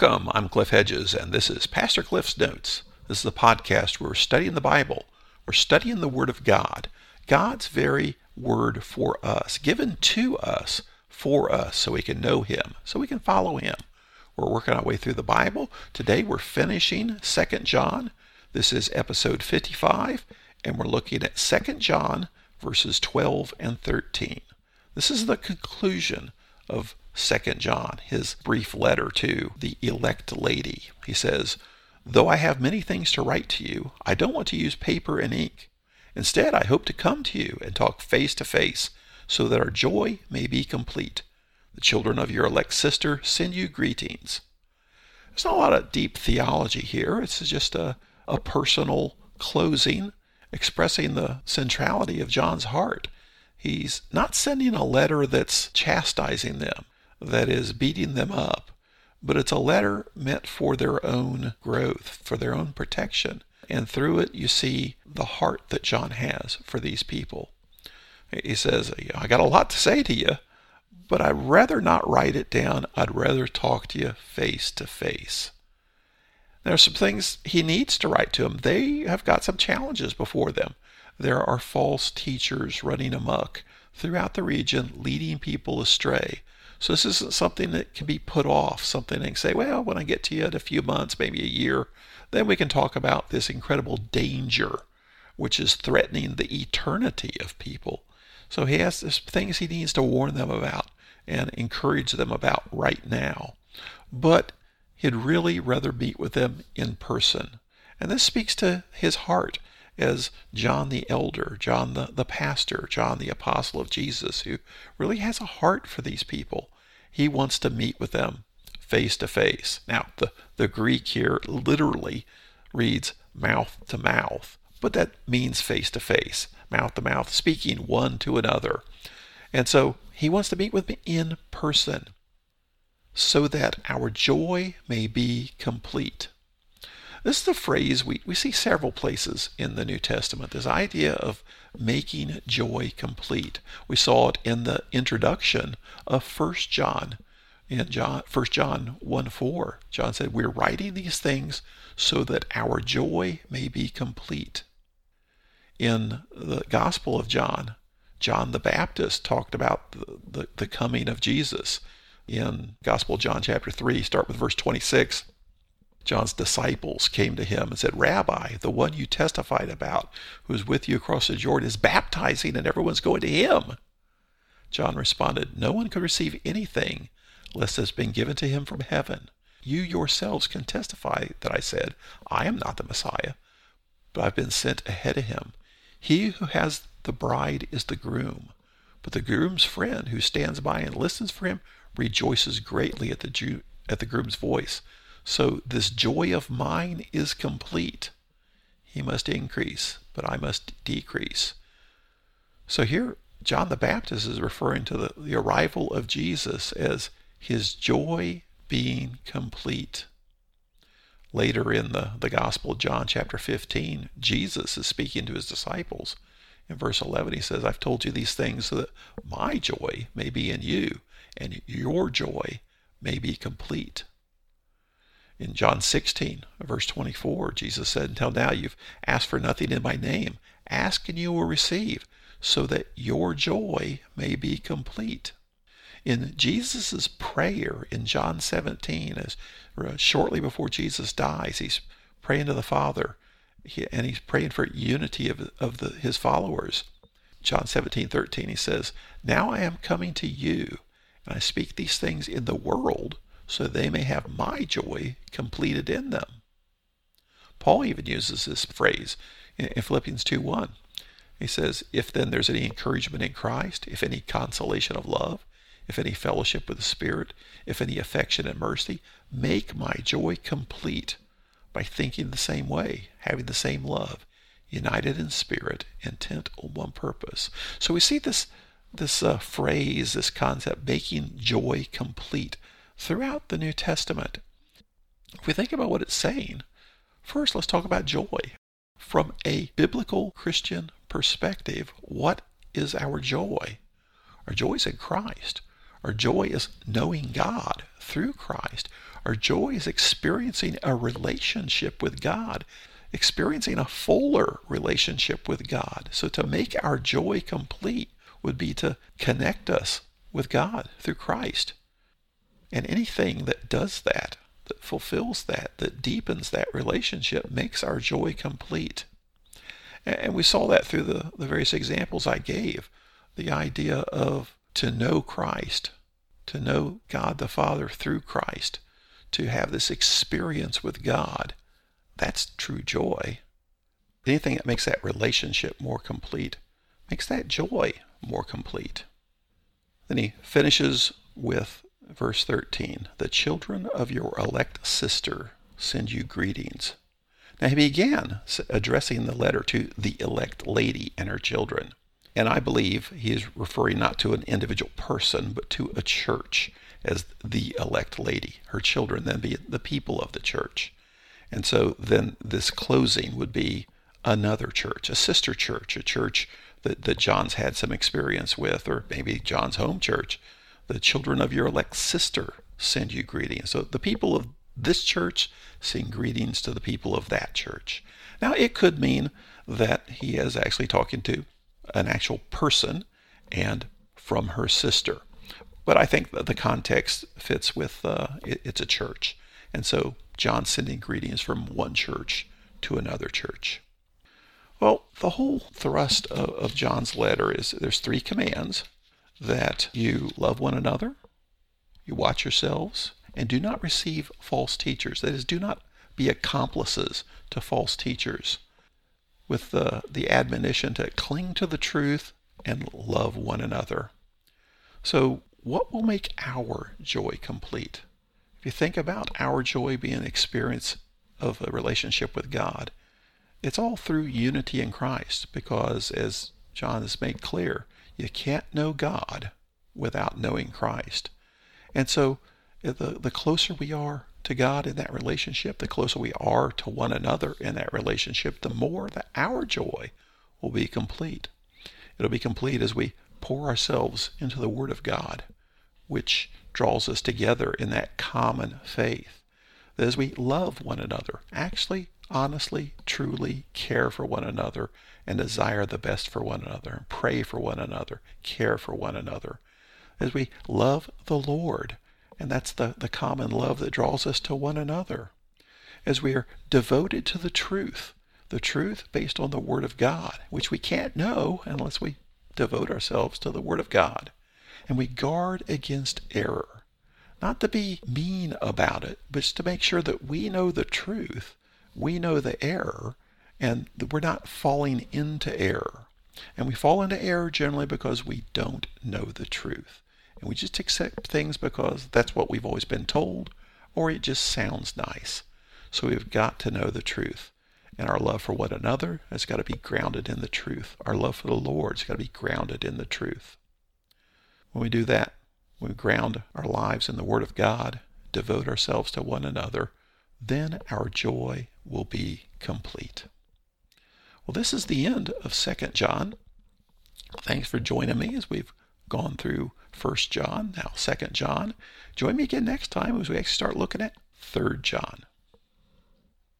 Welcome. I'm Cliff Hedges, and this is Pastor Cliff's Notes. This is the podcast where we're studying the Bible. We're studying the Word of God, God's very Word for us, given to us for us so we can know Him, so we can follow Him. We're working our way through the Bible. Today we're finishing 2 John. This is episode 55, and we're looking at 2 John verses 12 and 13. This is the conclusion of 2 John, his brief letter to the elect lady. He says, Though I have many things to write to you, I don't want to use paper and ink. Instead, I hope to come to you and talk face to face, so that our joy may be complete. The children of your elect sister send you greetings. There's not a lot of deep theology here. It's just a, a personal closing expressing the centrality of John's heart. He's not sending a letter that's chastising them that is beating them up, but it's a letter meant for their own growth, for their own protection. And through it, you see the heart that John has for these people. He says, I got a lot to say to you, but I'd rather not write it down. I'd rather talk to you face to face. There are some things he needs to write to them. They have got some challenges before them. There are false teachers running amok throughout the region, leading people astray. So this isn't something that can be put off, something they can say, well, when I get to you in a few months, maybe a year, then we can talk about this incredible danger which is threatening the eternity of people. So he has things he needs to warn them about and encourage them about right now. But he'd really rather meet with them in person. And this speaks to his heart as John the elder, John the, the pastor, John the apostle of Jesus, who really has a heart for these people. He wants to meet with them face to face. Now, the, the Greek here literally reads mouth to mouth, but that means face to face, mouth to mouth, speaking one to another. And so he wants to meet with me in person so that our joy may be complete. This is a phrase we, we see several places in the New Testament. This idea of making joy complete. We saw it in the introduction of 1 John. In John, 1 John 1 4, John said, We're writing these things so that our joy may be complete. In the Gospel of John, John the Baptist talked about the, the, the coming of Jesus. In Gospel John chapter 3, start with verse 26. John's disciples came to him and said, Rabbi, the one you testified about, who is with you across the Jordan, is baptizing and everyone's going to him. John responded, No one could receive anything lest it has been given to him from heaven. You yourselves can testify that I said, I am not the Messiah, but I've been sent ahead of him. He who has the bride is the groom, but the groom's friend who stands by and listens for him rejoices greatly at the, Jew, at the groom's voice. So this joy of mine is complete. He must increase, but I must decrease. So here, John the Baptist is referring to the, the arrival of Jesus as his joy being complete. Later in the, the Gospel John, chapter 15, Jesus is speaking to his disciples. In verse 11, he says, I've told you these things so that my joy may be in you, and your joy may be complete. In John 16, verse 24, Jesus said, Until now you've asked for nothing in my name. Ask and you will receive, so that your joy may be complete. In Jesus' prayer in John 17, as uh, shortly before Jesus dies, he's praying to the Father, and he's praying for unity of, of the, his followers. John 17, 13, he says, Now I am coming to you, and I speak these things in the world so they may have my joy completed in them. Paul even uses this phrase in Philippians 2:1. He says, If then there's any encouragement in Christ, if any consolation of love, if any fellowship with the Spirit, if any affection and mercy, make my joy complete by thinking the same way, having the same love, united in spirit, intent on one purpose. So we see this this uh, phrase, this concept, making joy complete throughout the New Testament. If we think about what it's saying, first let's talk about joy. From a biblical Christian perspective, what is our joy? Our joy is in Christ. Our joy is knowing God through Christ. Our joy is experiencing a relationship with God, experiencing a fuller relationship with God. So to make our joy complete would be to connect us with God through Christ. And anything that does that, that fulfills that, that deepens that relationship, makes our joy complete. And we saw that through the, the various examples I gave. The idea of to know Christ, to know God the Father through Christ, to have this experience with God. That's true joy. Anything that makes that relationship more complete makes that joy more complete. Then he finishes with verse 13 The children of your elect sister send you greetings. Now he began addressing the letter to the elect lady and her children. And I believe he is referring not to an individual person, but to a church as the elect lady. Her children then be the people of the church. And so then this closing would be another church, a sister church, a church that, that John's had some experience with, or maybe John's home church. The children of your elect sister send you greetings. So the people of this church send greetings to the people of that church. Now, it could mean that he is actually talking to an actual person and from her sister. But I think that the context fits with uh, it, it's a church. And so John sending greetings from one church to another church. Well, the whole thrust of, of John's letter is there's three commands that you love one another, you watch yourselves, and do not receive false teachers. That is, do not be accomplices to false teachers. With the, the admonition to cling to the truth and love one another. So, what will make our joy complete? If you think about our joy being an experience of a relationship with God, it's all through unity in Christ because, as John has made clear, you can't know God without knowing Christ. And so, eh, the, the closer we are to God in that relationship, the closer we are to one another in that relationship, the more that our joy will be complete. It'll be complete as we pour ourselves into the Word of God, which draws us together in that common faith. As we love one another, actually honestly, truly care for one another and desire the best for one another and pray for one another, care for one another. As we love the Lord, and that's the, the common love that draws us to one another. As we are devoted to the truth, the truth based on the Word of God, which we can't know unless we devote ourselves to the Word of God. And we guard against error. Not to be mean about it, but to make sure that we know the truth we know the error and we're not falling into error. And we fall into error generally because we don't know the truth. And we just accept things because that's what we've always been told or it just sounds nice. So we've got to know the truth. And our love for one another has got to be grounded in the truth. Our love for the Lord has got to be grounded in the truth. When we do that, we ground our lives in the Word of God, devote ourselves to one another, then our joy will be complete. Well, this is the end of Second John. Thanks for joining me as we've gone through First John, now Second John. Join me again next time as we actually start looking at Third John.